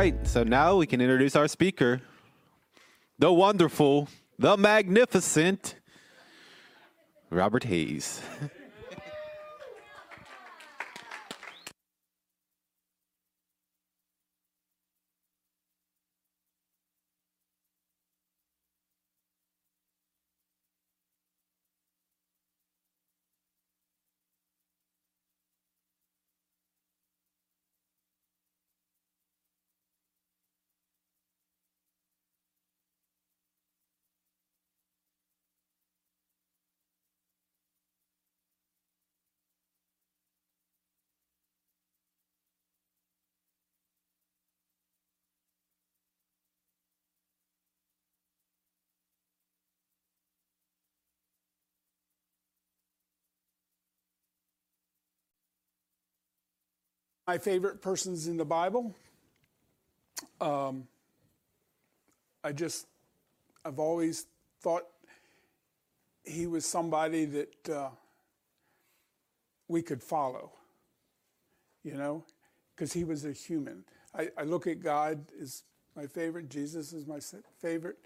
right, so now we can introduce our speaker, the wonderful, the magnificent Robert Hayes. my favorite persons in the Bible. Um, I just, I've always thought he was somebody that uh, we could follow, you know, because he was a human. I, I look at God as my favorite, Jesus is my favorite,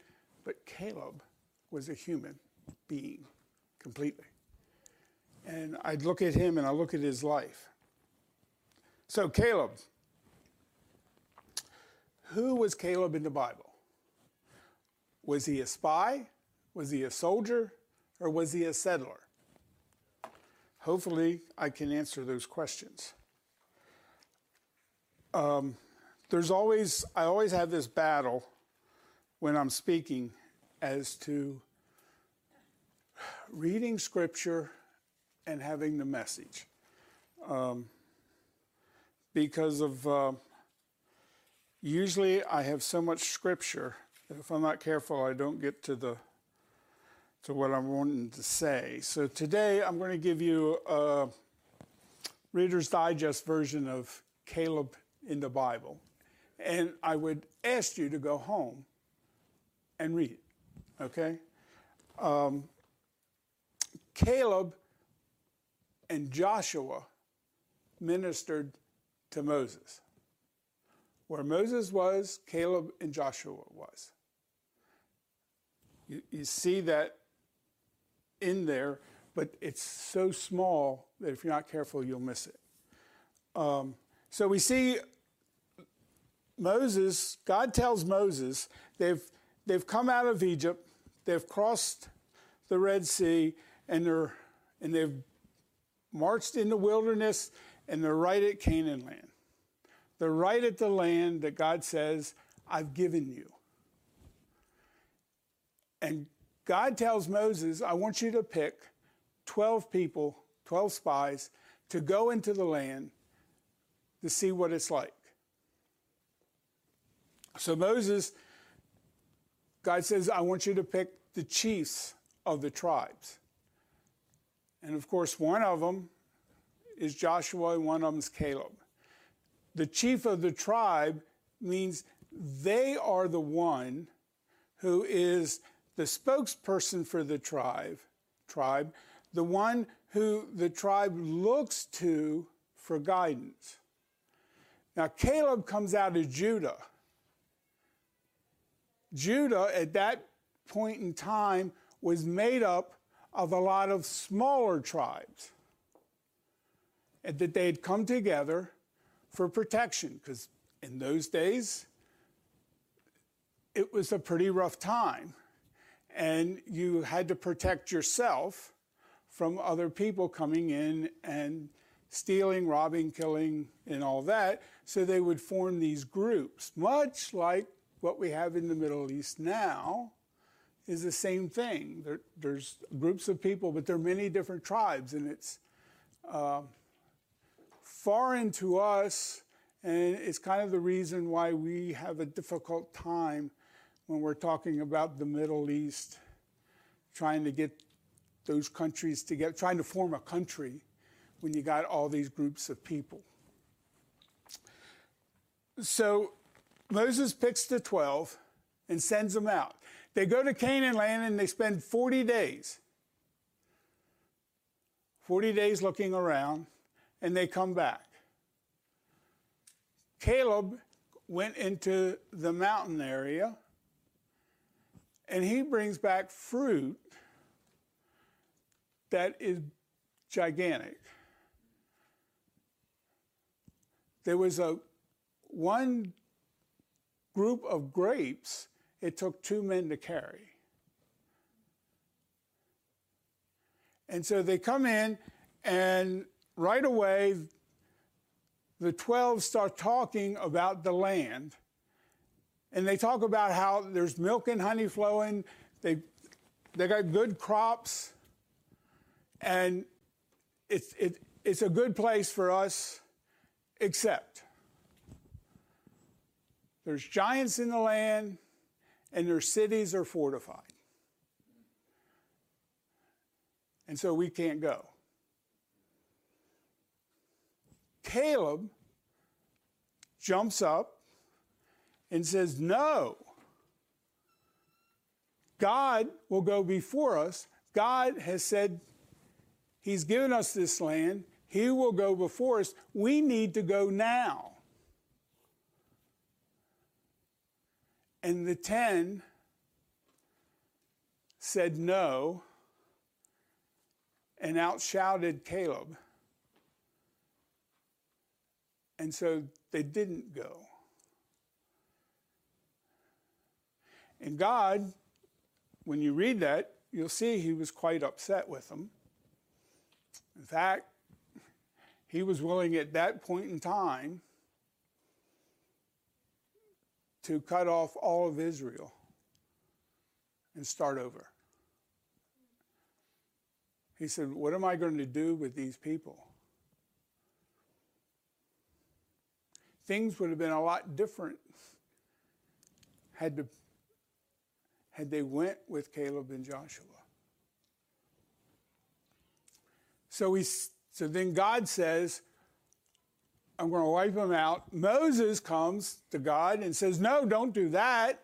but Caleb was a human being completely. And I'd look at him and I look at his life. So, Caleb. Who was Caleb in the Bible? Was he a spy? Was he a soldier? Or was he a settler? Hopefully, I can answer those questions. Um, there's always, I always have this battle when I'm speaking as to reading scripture and having the message. Um, because of uh, usually I have so much scripture that if I'm not careful, I don't get to the to what I'm wanting to say. So today I'm going to give you a Reader's Digest version of Caleb in the Bible, and I would ask you to go home and read. Okay, um, Caleb and Joshua ministered to Moses. Where Moses was, Caleb and Joshua was. You, you see that in there, but it's so small that if you're not careful, you'll miss it. Um, so we see Moses, God tells Moses, they've, they've come out of Egypt, they've crossed the Red Sea, and, they're, and they've marched in the wilderness and they're right at Canaan land. They're right at the land that God says, I've given you. And God tells Moses, I want you to pick 12 people, 12 spies, to go into the land to see what it's like. So Moses, God says, I want you to pick the chiefs of the tribes. And of course, one of them is Joshua and one of them is Caleb. The chief of the tribe means they are the one who is the spokesperson for the tribe, tribe, the one who the tribe looks to for guidance. Now, Caleb comes out of Judah. Judah, at that point in time, was made up of a lot of smaller tribes and that they had come together for protection because in those days it was a pretty rough time and you had to protect yourself from other people coming in and stealing, robbing, killing, and all that. So they would form these groups, much like what we have in the Middle East now. Is the same thing. There, there's groups of people, but there are many different tribes, and it's uh, foreign to us, and it's kind of the reason why we have a difficult time when we're talking about the Middle East, trying to get those countries together, trying to form a country when you got all these groups of people. So Moses picks the 12 and sends them out. They go to Canaan land and they spend 40 days. 40 days looking around and they come back. Caleb went into the mountain area and he brings back fruit that is gigantic. There was a one group of grapes it took two men to carry. And so they come in, and right away, the 12 start talking about the land. And they talk about how there's milk and honey flowing, they, they got good crops, and it's, it, it's a good place for us, except there's giants in the land, and their cities are fortified. And so we can't go. Caleb jumps up and says, No. God will go before us. God has said He's given us this land. He will go before us. We need to go now. And the ten said no and outshouted Caleb. And so they didn't go. And God, when you read that, you'll see he was quite upset with them. In fact, he was willing at that point in time to cut off all of Israel and start over. He said, What am I going to do with these people? Things would have been a lot different had, had they went with Caleb and Joshua. So, we, so then God says, I'm going to wipe them out. Moses comes to God and says, No, don't do that.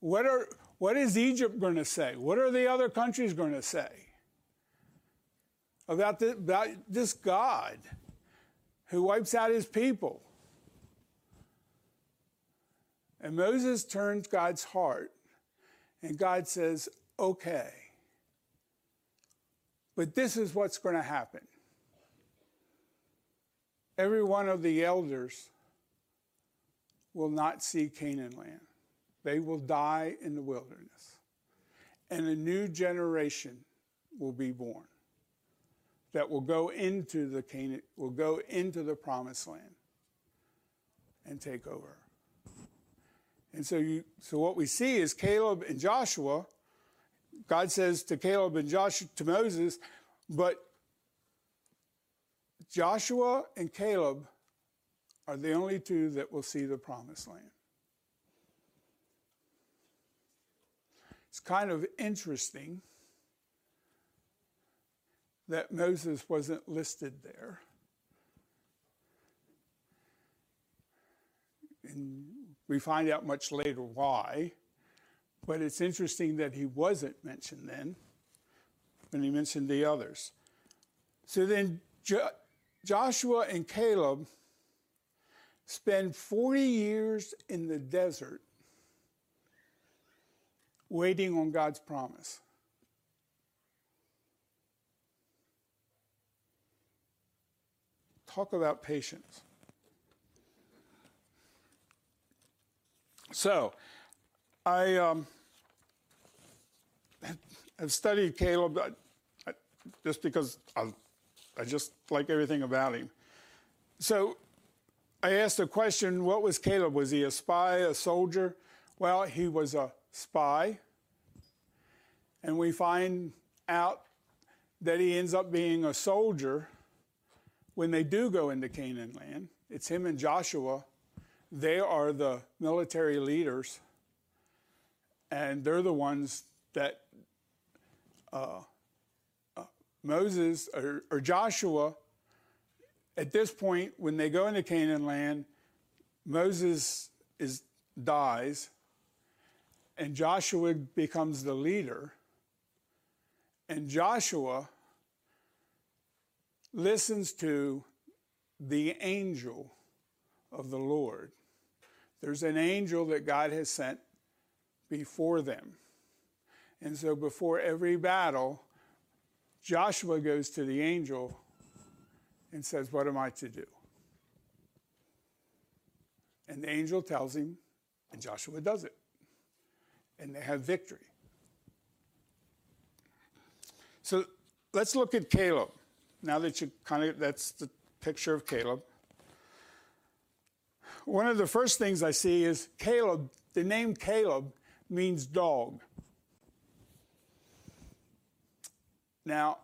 What, are, what is Egypt going to say? What are the other countries going to say about, about this God who wipes out his people? And Moses turns God's heart, and God says, Okay, but this is what's going to happen every one of the elders will not see Canaan land. They will die in the wilderness. And a new generation will be born that will go into the Canaan, will go into the promised land and take over. And so you so what we see is Caleb and Joshua, God says to Caleb and Joshua to Moses, but Joshua and Caleb are the only two that will see the promised land. It's kind of interesting that Moses wasn't listed there. And we find out much later why, but it's interesting that he wasn't mentioned then when he mentioned the others. So then Joshua and Caleb spend 40 years in the desert waiting on God's promise. Talk about patience. So, I um, have studied Caleb just because I I just like everything about him. So I asked a question what was Caleb? Was he a spy, a soldier? Well, he was a spy. And we find out that he ends up being a soldier when they do go into Canaan land. It's him and Joshua. They are the military leaders, and they're the ones that uh, Moses or, or Joshua, at this point, when they go into Canaan land, Moses is, dies, and Joshua becomes the leader. And Joshua listens to the angel of the Lord. There's an angel that God has sent before them. And so before every battle, Joshua goes to the angel and says, What am I to do? And the angel tells him, and Joshua does it. And they have victory. So let's look at Caleb. Now that you kind of, that's the picture of Caleb. One of the first things I see is Caleb, the name Caleb means dog. Now,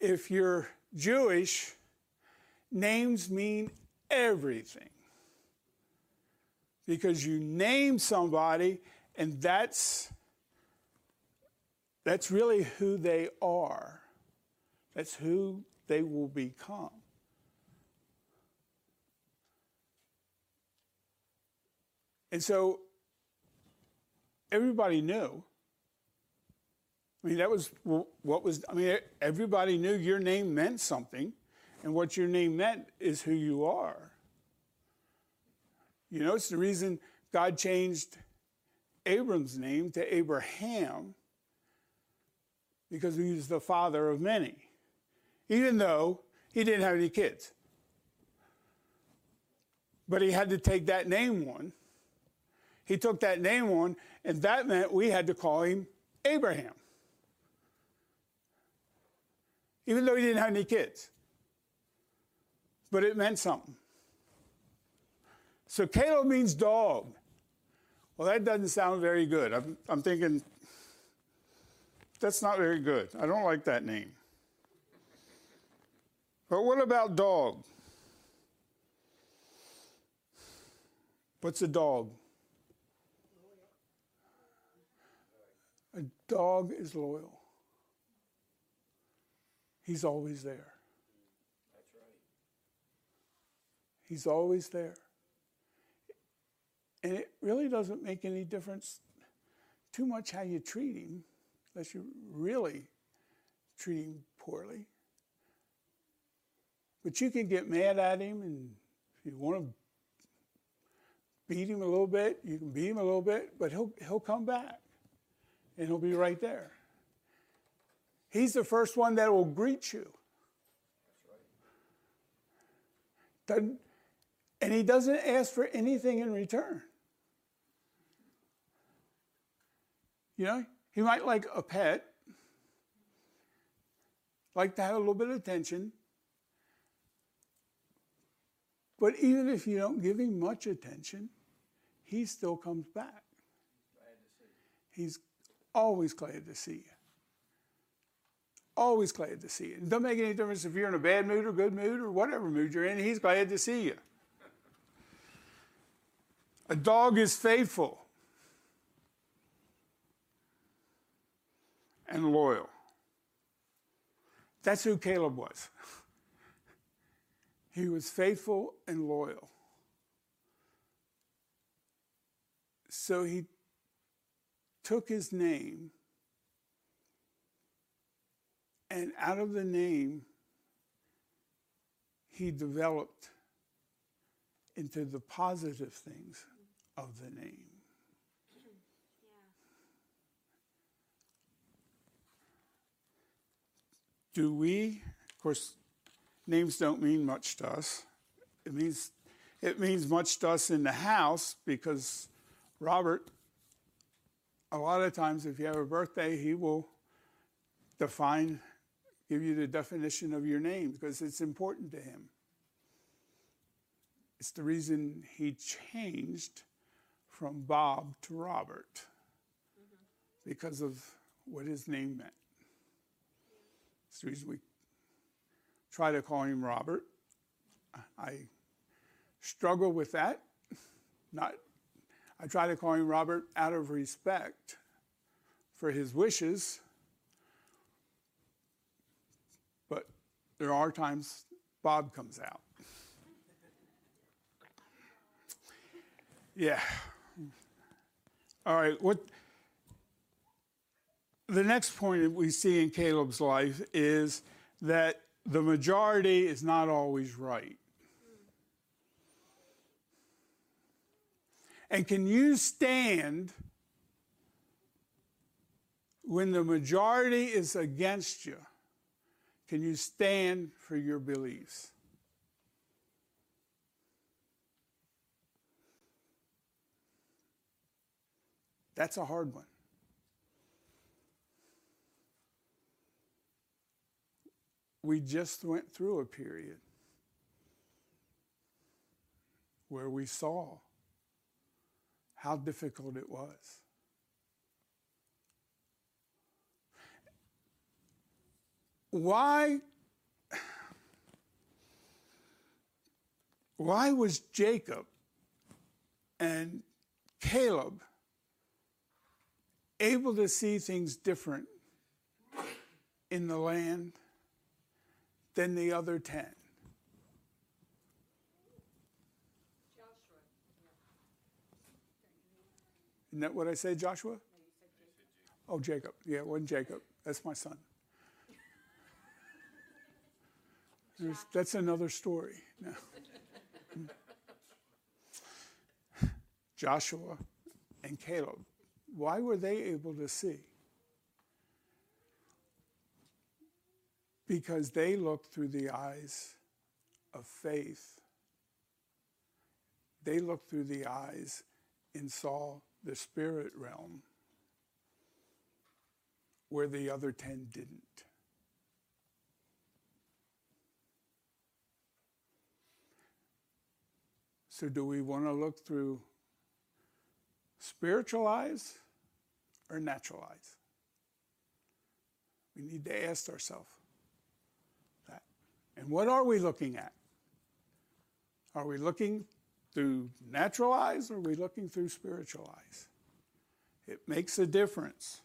if you're Jewish, names mean everything. Because you name somebody, and that's, that's really who they are. That's who they will become. And so everybody knew. I mean, that was what was, I mean, everybody knew your name meant something, and what your name meant is who you are. You know, it's the reason God changed Abram's name to Abraham, because he was the father of many, even though he didn't have any kids. But he had to take that name on. He took that name on, and that meant we had to call him Abraham even though he didn't have any kids. But it meant something. So Caleb means dog. Well, that doesn't sound very good. I'm, I'm thinking, that's not very good. I don't like that name. But what about dog? What's a dog? A dog is loyal. He's always there. He's always there. And it really doesn't make any difference too much how you treat him, unless you really treat him poorly. But you can get mad at him, and if you want to beat him a little bit, you can beat him a little bit, but he'll, he'll come back and he'll be right there. He's the first one that will greet you. Doesn't, and he doesn't ask for anything in return. You know, he might like a pet, like to have a little bit of attention. But even if you don't give him much attention, he still comes back. He's always glad to see you. Always glad to see you. It doesn't make any difference if you're in a bad mood or good mood or whatever mood you're in, he's glad to see you. A dog is faithful and loyal. That's who Caleb was. He was faithful and loyal. So he took his name and out of the name, he developed into the positive things of the name. Do we, of course, names don't mean much to us. It means it means much to us in the house because Robert, a lot of times, if you have a birthday, he will define give you the definition of your name because it's important to him. It's the reason he changed from Bob to Robert mm-hmm. because of what his name meant. It's the reason we try to call him Robert. I struggle with that. Not, I try to call him Robert out of respect for his wishes but there are times Bob comes out. Yeah. All right. What the next point we see in Caleb's life is that the majority is not always right. And can you stand when the majority is against you? Can you stand for your beliefs? That's a hard one. We just went through a period where we saw how difficult it was. Why, why was Jacob and Caleb able to see things different in the land than the other 10? Isn't that what I said, Joshua? Oh, Jacob. Yeah, it wasn't Jacob. That's my son. There's, that's another story. No. Joshua and Caleb. Why were they able to see? Because they looked through the eyes of faith. They looked through the eyes and saw the spirit realm where the other 10 didn't. So, do we want to look through spiritual eyes or natural eyes? We need to ask ourselves. And what are we looking at? Are we looking through natural eyes or are we looking through spiritual eyes? It makes a difference.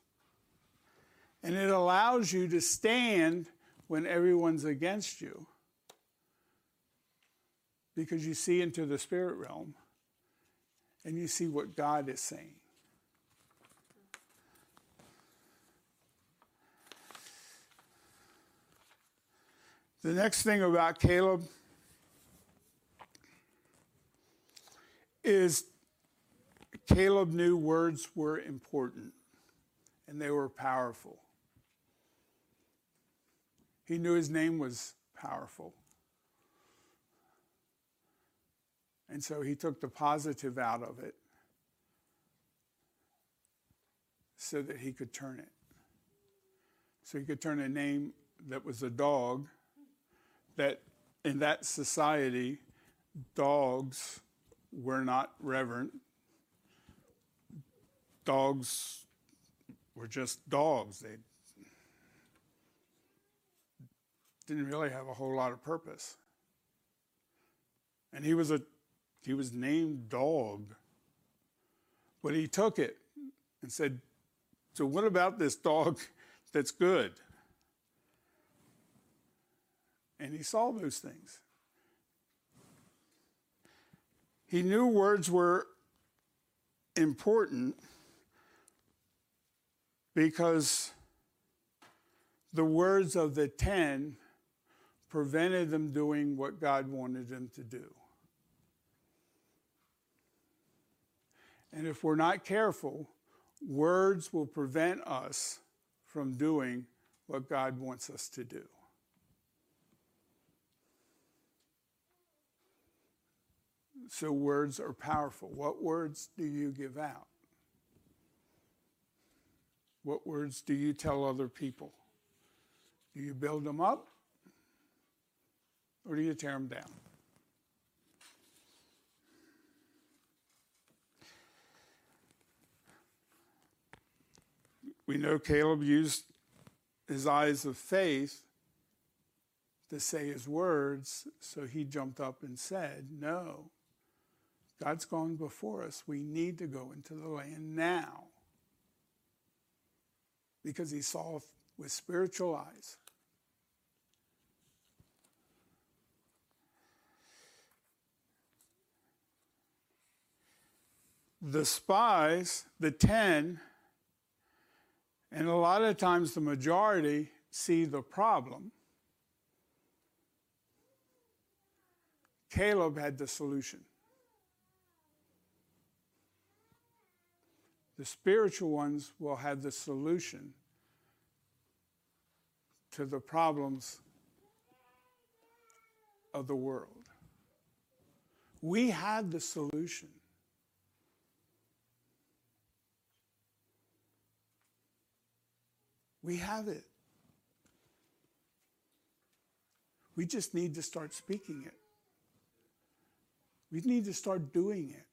And it allows you to stand when everyone's against you because you see into the spirit realm and you see what God is saying. The next thing about Caleb is Caleb knew words were important and they were powerful. He knew his name was powerful. And so he took the positive out of it so that he could turn it. So he could turn a name that was a dog, that in that society, dogs were not reverent. Dogs were just dogs. They didn't really have a whole lot of purpose. And he was a he was named dog. But he took it and said, So what about this dog that's good? And he saw those things. He knew words were important because the words of the ten prevented them doing what God wanted them to do. And if we're not careful, words will prevent us from doing what God wants us to do. So, words are powerful. What words do you give out? What words do you tell other people? Do you build them up or do you tear them down? We know Caleb used his eyes of faith to say his words, so he jumped up and said, No, God's gone before us. We need to go into the land now. Because he saw with spiritual eyes. The spies, the ten, and a lot of times the majority see the problem. Caleb had the solution. The spiritual ones will have the solution to the problems of the world. We have the solution. We have it. We just need to start speaking it. We need to start doing it.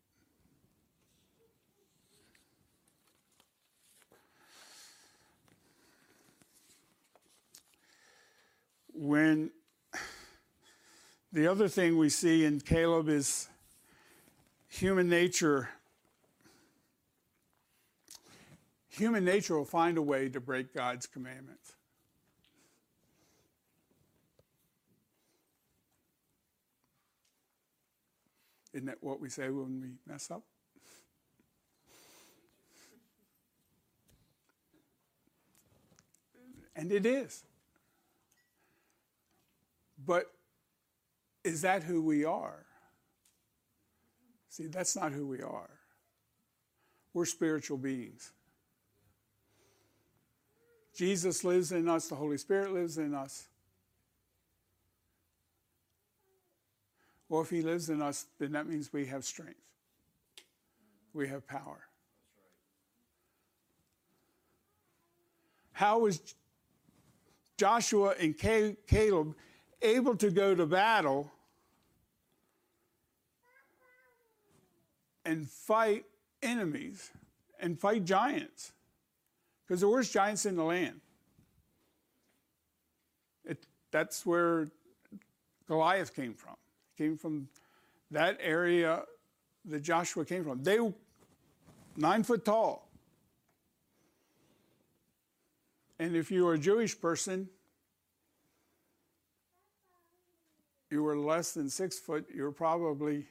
When the other thing we see in Caleb is human nature. Human nature will find a way to break God's commandments. Isn't that what we say when we mess up? And it is. But is that who we are? See, that's not who we are. We're spiritual beings. Jesus lives in us, the Holy Spirit lives in us. Well, if He lives in us, then that means we have strength, we have power. How was Joshua and Caleb able to go to battle and fight enemies and fight giants? Because there were giants in the land. It, that's where Goliath came from came from that area that Joshua came from. They nine foot tall. And if you were a Jewish person, you were less than six foot, you were probably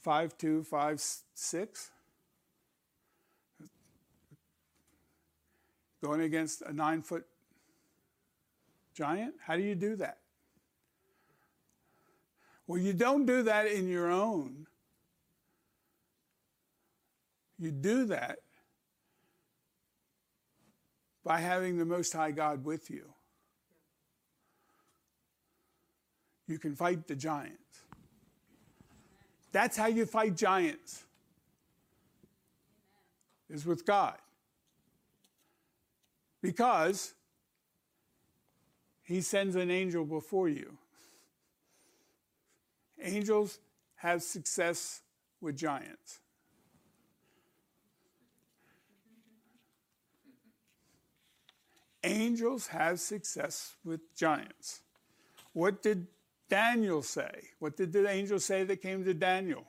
five two, five six. Going against a nine foot giant? How do you do that? Well, you don't do that in your own. You do that by having the Most High God with you. You can fight the giants. That's how you fight giants. Is with God. Because he sends an angel before you. Angels have success with giants. Angels have success with giants. What did Daniel say? What did the angel say that came to Daniel?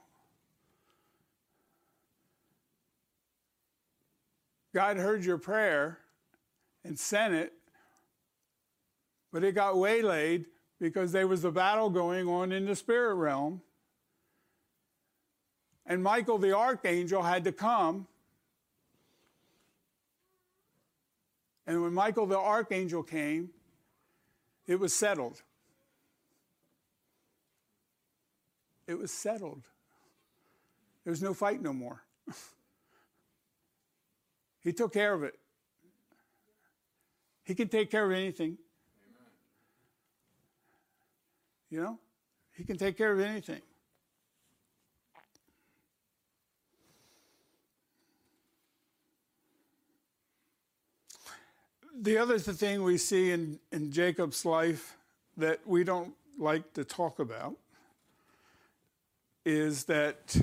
God heard your prayer and sent it, but it got waylaid because there was a battle going on in the spirit realm. And Michael the archangel had to come. And when Michael the archangel came, it was settled. It was settled. There was no fight no more. he took care of it. He can take care of anything. You know, He can take care of anything. The other thing we see in, in Jacob's life that we don't like to talk about is that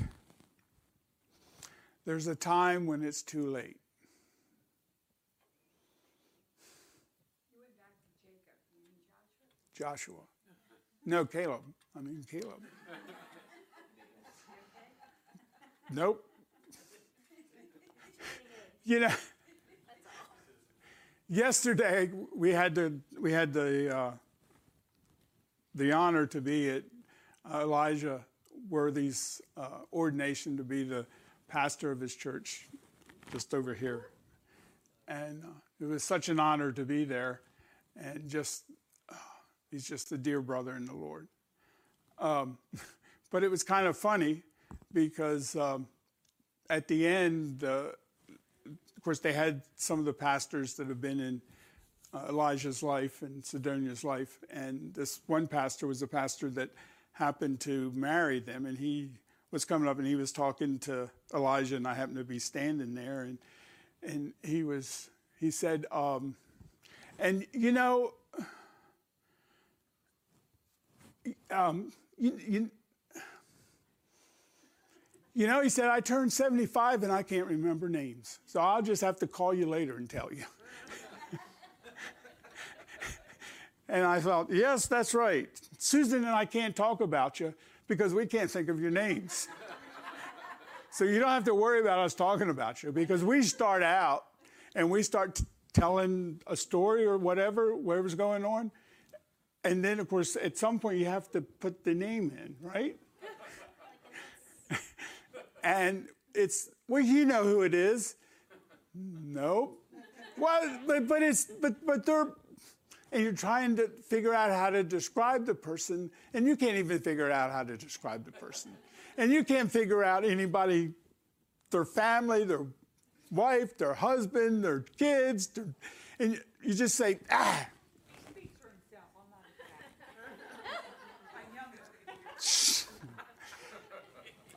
there's a time when it's too late. Joshua. No, Caleb. I mean, Caleb. nope. you know, yesterday we had the we had the uh, the honor to be at Elijah Worthy's uh, ordination to be the pastor of his church, just over here, and uh, it was such an honor to be there, and just He's just a dear brother in the Lord. Um, but it was kind of funny because um, at the end, the of course, they had some of the pastors that have been in uh, Elijah's life and Sidonia's life, and this one pastor was a pastor that happened to marry them, and he was coming up and he was talking to Elijah, and I happened to be standing there, and and he was he said, um, and you know, um, you, you, you know, he said, I turned 75 and I can't remember names. So I'll just have to call you later and tell you. And I thought, yes, that's right. Susan and I can't talk about you because we can't think of your names. so you don't have to worry about us talking about you because we start out and we start telling a story or whatever, whatever's going on. And then, of course, at some point you have to put the name in, right? and it's, well, you know who it is. No. Well, but, but it's, but, but they're, and you're trying to figure out how to describe the person, and you can't even figure out how to describe the person. And you can't figure out anybody, their family, their wife, their husband, their kids, their, and you just say, ah.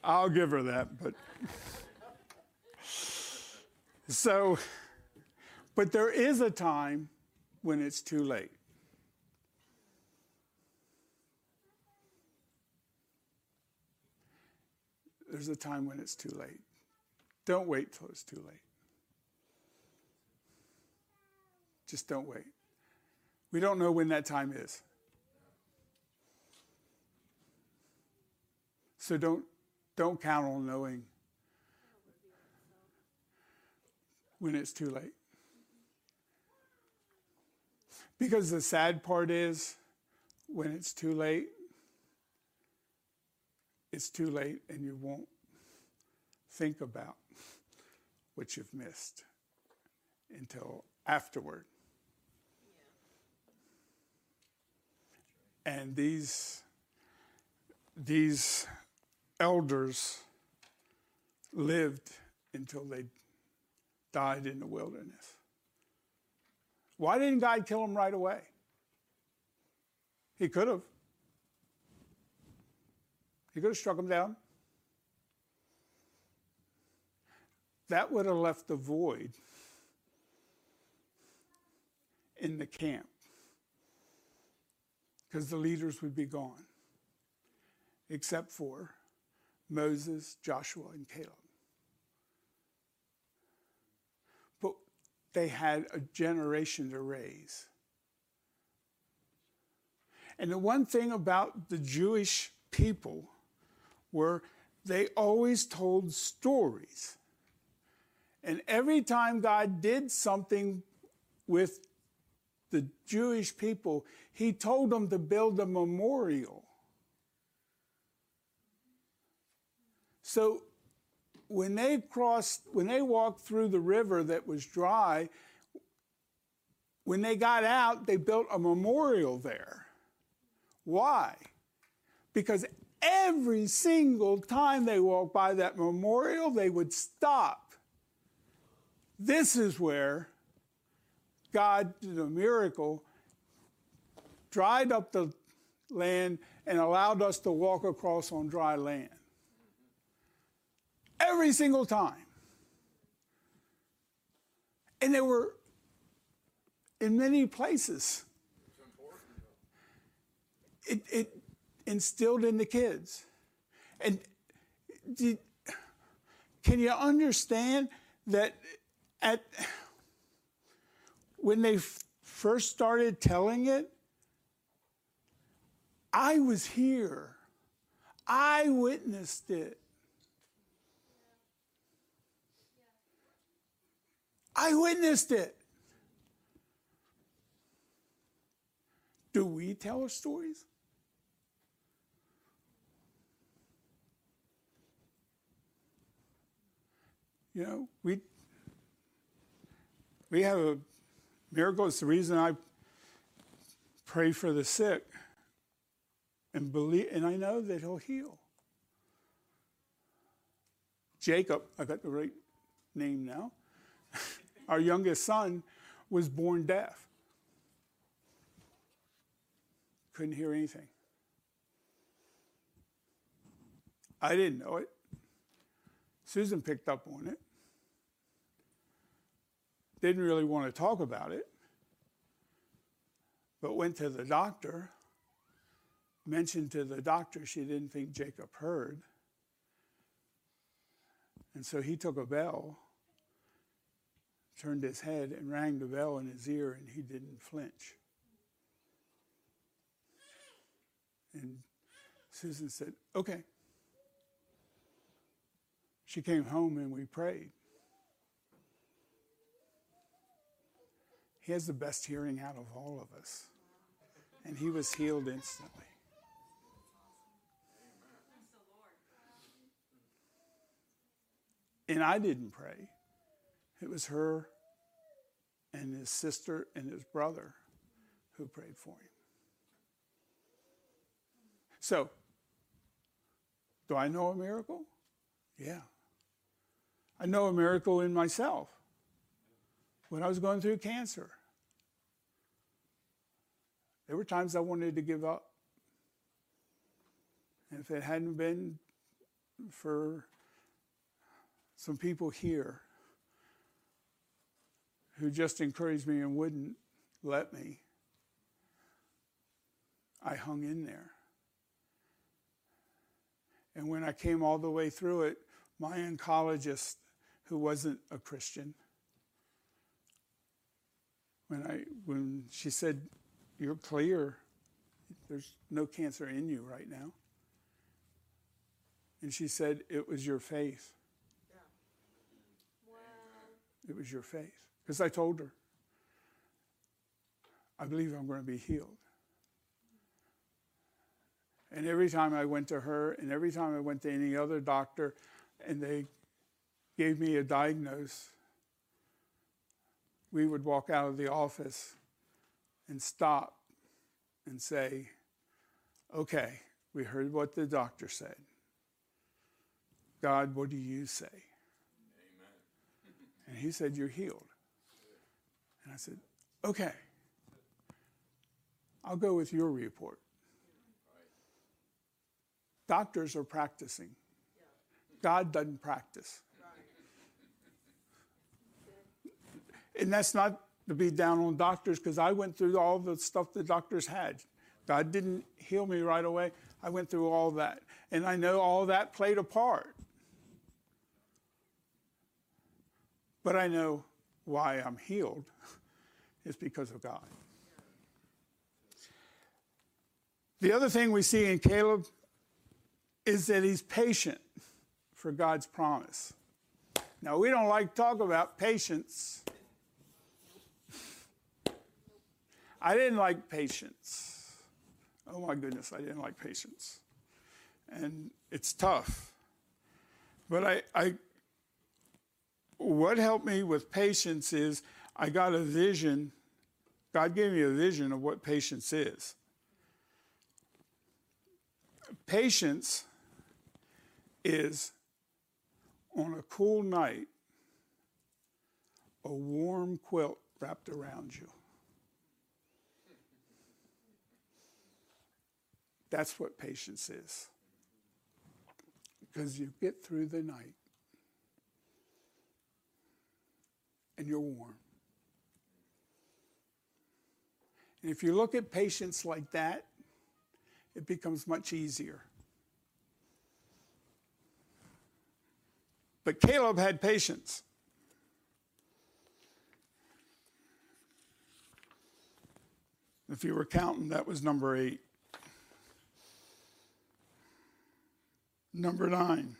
I'll give her that, but so, but there is a time when it's too late. There's a time when it's too late. Don't wait till it's too late. Just don't wait. We don't know when that time is. So don't don't count on knowing when it's too late. Because the sad part is when it's too late, it's too late and you won't think about what you've missed until afterward. And these, these elders lived until they died in the wilderness. Why didn't God kill him right away? He could have. He could have struck him down. That would have left a void in the camp because the leaders would be gone, except for Moses, Joshua, and Caleb. But they had a generation to raise. And the one thing about the Jewish people were they always told stories. And every time God did something with the Jewish people, he told them to build a memorial. So when they crossed, when they walked through the river that was dry, when they got out, they built a memorial there. Why? Because every single time they walked by that memorial, they would stop. This is where God did a miracle, dried up the land, and allowed us to walk across on dry land. Every single time. And they were in many places. It, it instilled in the kids. And did, can you understand that at when they f- first started telling it, I was here. I witnessed it. I witnessed it. Do we tell our stories? You know, we we have a miracle. It's the reason I pray for the sick and believe, and I know that He'll heal. Jacob, I got the right name now. our youngest son, was born deaf. Couldn't hear anything. I didn't know it. Susan picked up on it. Didn't really want to talk about it, but went to the doctor, mentioned to the doctor she didn't think Jacob heard. And so he took a bell, turned his head, and rang the bell in his ear, and he didn't flinch. And Susan said, Okay. She came home and we prayed. He has the best hearing out of all of us. And he was healed instantly. And I didn't pray. It was her and his sister and his brother who prayed for him. So, do I know a miracle? Yeah. I know a miracle in myself. When I was going through cancer, there were times I wanted to give up. And if it hadn't been for some people here who just encouraged me and wouldn't let me, I hung in there. And when I came all the way through it, my oncologist, who wasn't a Christian, when I when she said, "You're clear. There's no cancer in you right now," and she said, "It was your faith." Yeah. Wow. It was your faith, because I told her, "I believe I'm going to be healed." And every time I went to her, and every time I went to any other doctor, and they gave me a diagnosis, we would walk out of the office and stop and say, Okay, we heard what the doctor said. God, what do you say? Amen. And he said, You're healed. And I said, Okay, I'll go with your report. Doctors are practicing. God doesn't practice. And that's not to be down on doctors because I went through all the stuff the doctors had. God didn't heal me right away. I went through all that. And I know all that played a part. But I know why I'm healed is because of God. The other thing we see in Caleb is that he's patient for God's promise. Now, we don't like to talk about patience. I didn't like patience. Oh my goodness, I didn't like patience. And it's tough. But I, I what helped me with patience is I got a vision. God gave me a vision of what patience is. Patience is on a cool night, a warm quilt wrapped around you. That's what patience is. Because you get through the night and you're warm. And if you look at patience like that, it becomes much easier. But Caleb had patience. If you were counting, that was number eight. Number nine.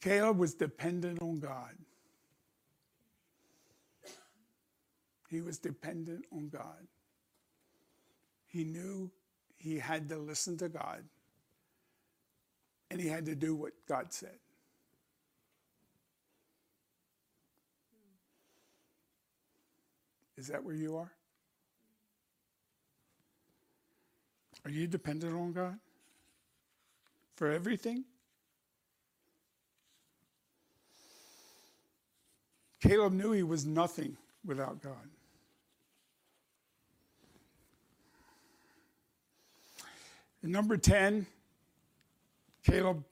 Caleb was dependent on God. He was dependent on God. He knew he had to listen to God and he had to do what God said. Is that where you are? Are you dependent on God for everything? Caleb knew he was nothing without God. And number 10, Caleb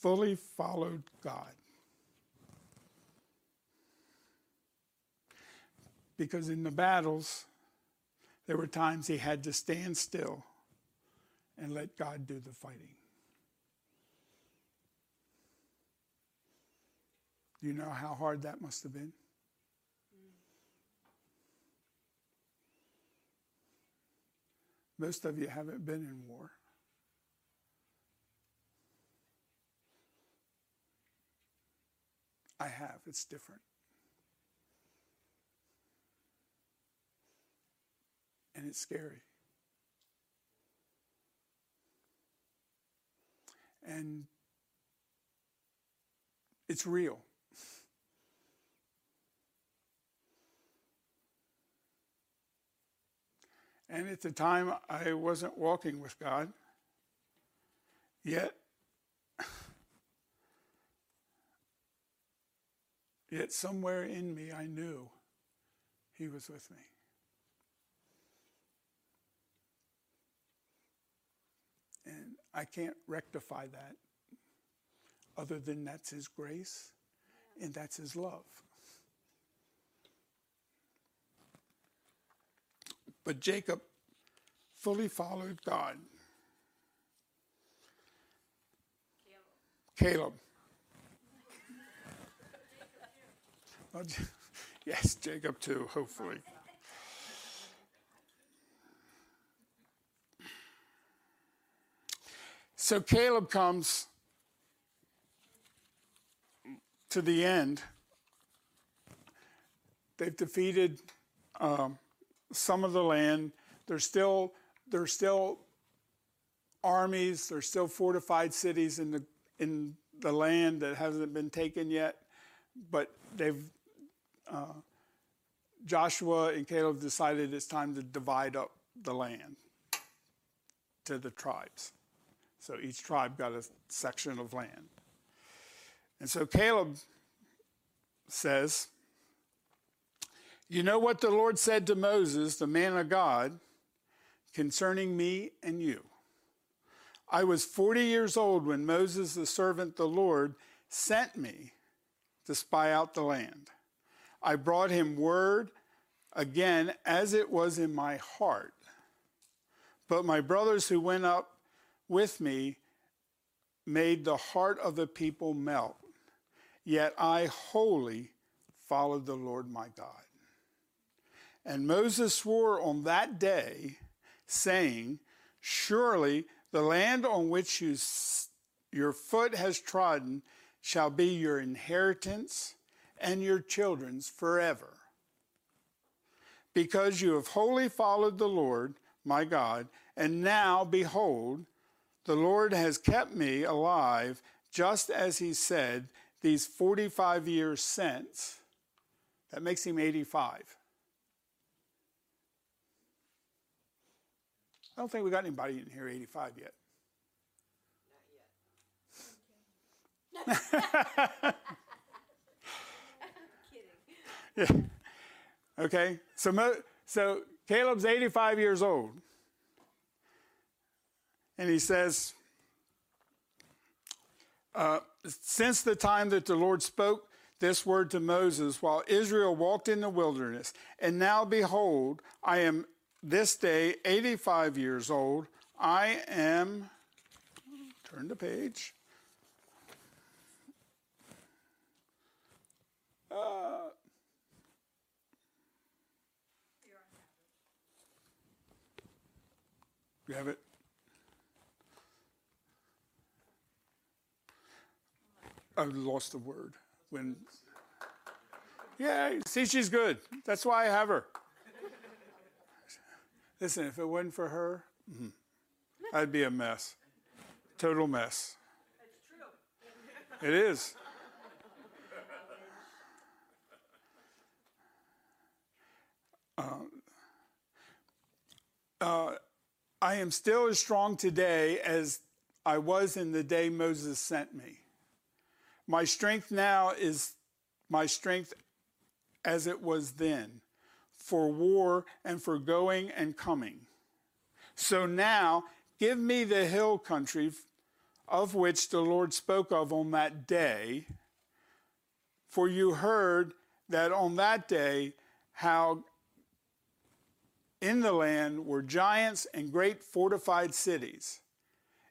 fully followed God. Because in the battles, there were times he had to stand still and let God do the fighting. Do you know how hard that must have been? Most of you haven't been in war. I have. It's different. And it's scary. And it's real. And at the time, I wasn't walking with God. Yet, yet somewhere in me, I knew He was with me. And I can't rectify that other than that's His grace and that's His love. But Jacob fully followed God. Caleb. Caleb. yes, Jacob too, hopefully. So Caleb comes to the end. They've defeated um, some of the land. There's still there's still armies. There's still fortified cities in the in the land that hasn't been taken yet, but they've. Joshua and Caleb decided it's time to divide up the land to the tribes. So each tribe got a section of land. And so Caleb says, You know what the Lord said to Moses, the man of God, concerning me and you. I was 40 years old when Moses, the servant the Lord, sent me to spy out the land. I brought him word again as it was in my heart. But my brothers who went up with me made the heart of the people melt. Yet I wholly followed the Lord my God. And Moses swore on that day, saying, Surely the land on which you, your foot has trodden shall be your inheritance and your children's forever. Because you have wholly followed the Lord my God, and now behold, the Lord has kept me alive, just as he said, these 45 years since. That makes him 85. I don't think we got anybody in here 85 yet. Not yet. Okay. So, so Caleb's 85 years old. And he says, uh, Since the time that the Lord spoke this word to Moses while Israel walked in the wilderness, and now behold, I am this day 85 years old. I am, turn the page. Uh, you have it? I lost the word when. Yeah, see, she's good. That's why I have her. Listen, if it wasn't for her, mm, I'd be a mess. Total mess. It's true. It is. Uh, uh, I am still as strong today as I was in the day Moses sent me. My strength now is my strength as it was then, for war and for going and coming. So now give me the hill country of which the Lord spoke of on that day. For you heard that on that day how in the land were giants and great fortified cities.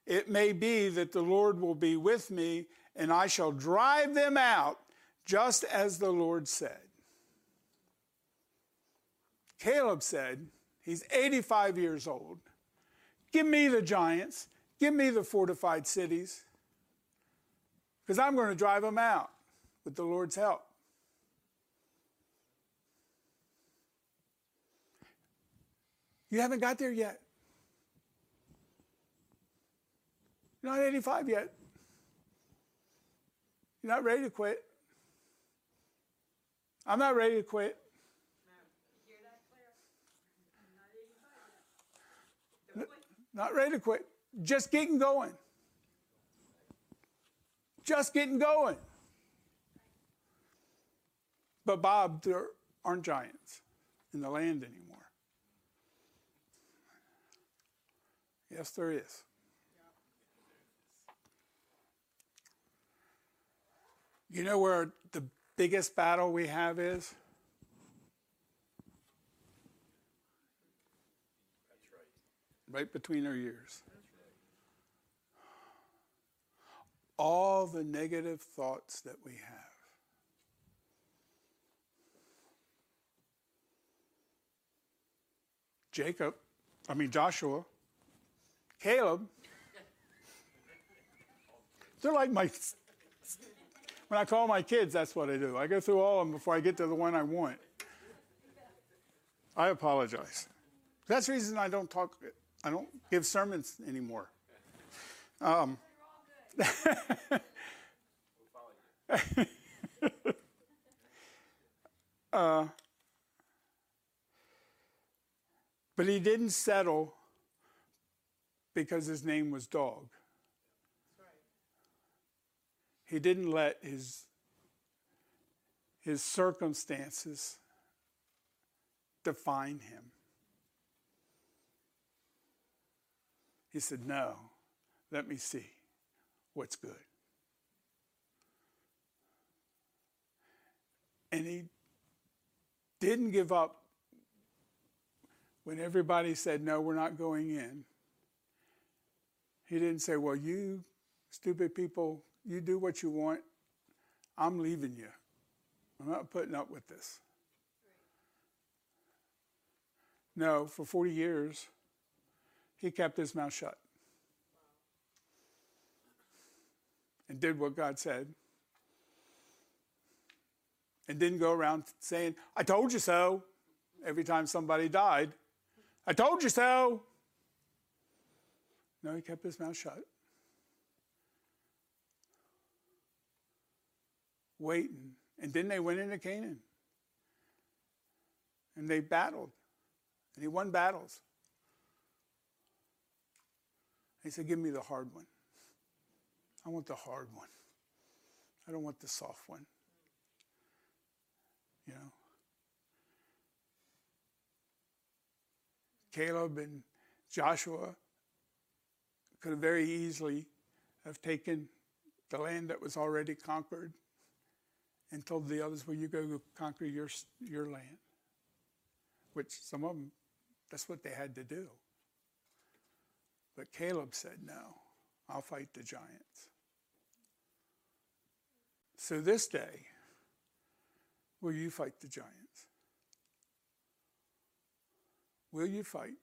It may be that the Lord will be with me, and I shall drive them out, just as the Lord said. Caleb said, he's 85 years old. Give me the giants, give me the fortified cities, because I'm going to drive them out with the Lord's help. You haven't got there yet. You're not 85 yet. You're not ready to quit. I'm not ready to quit. Hear that, Claire? I'm not 85 yet. Don't quit. Not ready to quit. Just getting going. Just getting going. But, Bob, there aren't giants in the land anymore. Yes, there is. You know where the biggest battle we have is? Right between our ears. All the negative thoughts that we have. Jacob, I mean Joshua, Caleb, they're like my. When I call my kids, that's what I do. I go through all of them before I get to the one I want. I apologize. That's the reason I don't talk. I don't give sermons anymore. Um, uh, but he didn't settle because his name was Dog. He didn't let his, his circumstances define him. He said, No, let me see what's good. And he didn't give up when everybody said, No, we're not going in. He didn't say, Well, you stupid people, you do what you want. I'm leaving you. I'm not putting up with this. No, for 40 years, he kept his mouth shut and did what God said and didn't go around saying, I told you so, every time somebody died. I told you so. No, he kept his mouth shut. Waiting. And then they went into Canaan. And they battled. And he won battles. He said, Give me the hard one. I want the hard one. I don't want the soft one. You know? Caleb and Joshua could have very easily have taken the land that was already conquered and told the others, well, you go conquer your, your land. Which some of them, that's what they had to do. But Caleb said, no, I'll fight the giants. So this day, will you fight the giants? Will you fight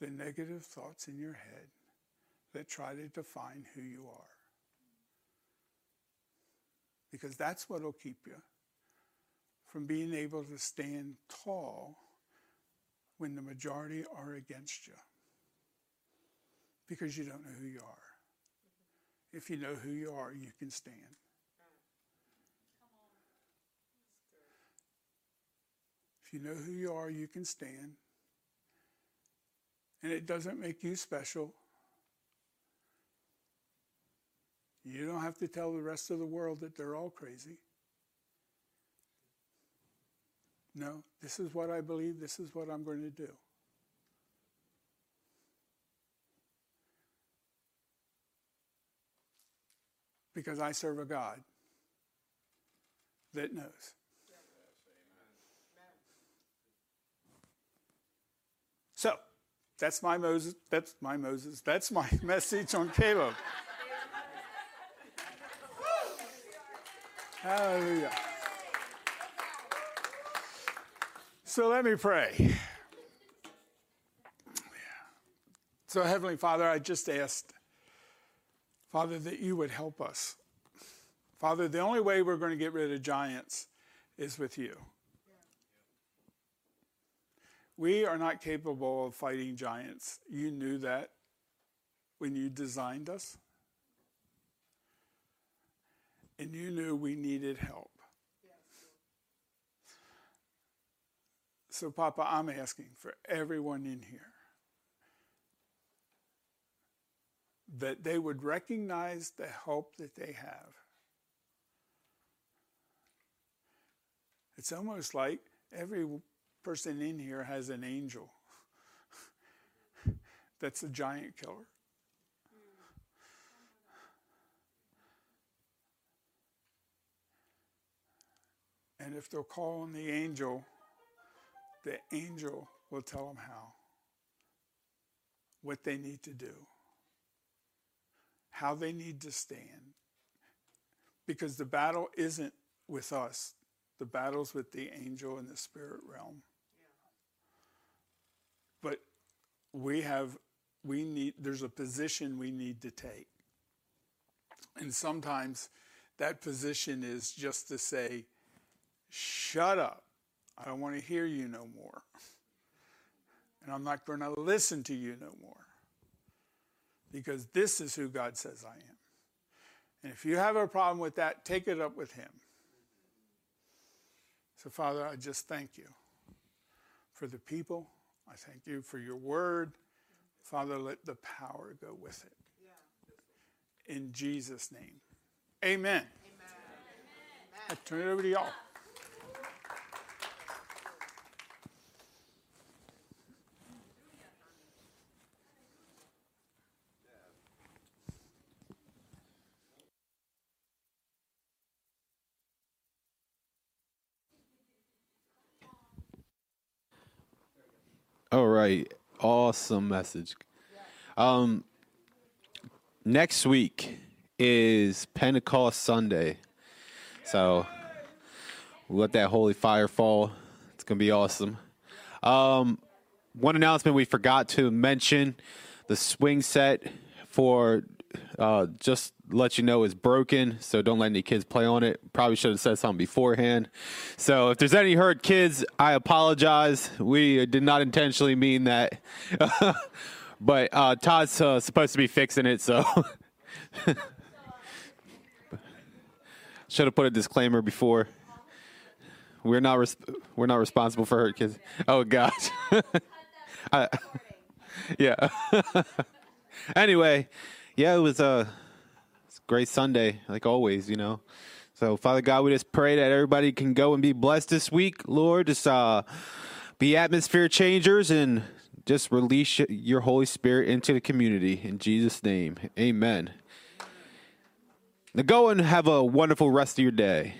the negative thoughts in your head that try to define who you are. Because that's what will keep you from being able to stand tall when the majority are against you. Because you don't know who you are. If you know who you are, you can stand. If you know who you are, you can stand and it doesn't make you special. You don't have to tell the rest of the world that they're all crazy. No, this is what I believe, this is what I'm going to do. Because I serve a God that knows. So, that's my Moses. That's my Moses. That's my message on Caleb. Hallelujah. So let me pray. So, Heavenly Father, I just asked, Father, that you would help us. Father, the only way we're going to get rid of giants is with you. We are not capable of fighting giants. You knew that when you designed us. And you knew we needed help. So, Papa, I'm asking for everyone in here that they would recognize the help that they have. It's almost like every person in here has an angel that's a giant killer. And if they'll call on the angel, the angel will tell them how, what they need to do, how they need to stand. Because the battle isn't with us, the battle's with the angel in the spirit realm. But we have, we need, there's a position we need to take. And sometimes that position is just to say, shut up. I don't want to hear you no more. And I'm not going to listen to you no more. Because this is who God says I am. And if you have a problem with that, take it up with Him. So, Father, I just thank you for the people. I thank you for your word. Father, let the power go with it. In Jesus' name. Amen. Amen. I turn it over to y'all. All right. Awesome message. Um, next week is Pentecost Sunday. So we'll let that holy fire fall. It's going to be awesome. Um, one announcement we forgot to mention the swing set for uh, just let you know is broken, so don't let any kids play on it. Probably should have said something beforehand. So if there's any hurt kids, I apologize. We did not intentionally mean that. but uh, Todd's uh, supposed to be fixing it, so should have put a disclaimer before. We're not res- we're not responsible for hurt kids. Oh gosh. I, yeah. anyway, yeah, it was a great Sunday, like always, you know. So, Father God, we just pray that everybody can go and be blessed this week, Lord. Just uh, be atmosphere changers and just release your Holy Spirit into the community in Jesus' name. Amen. Now, go and have a wonderful rest of your day.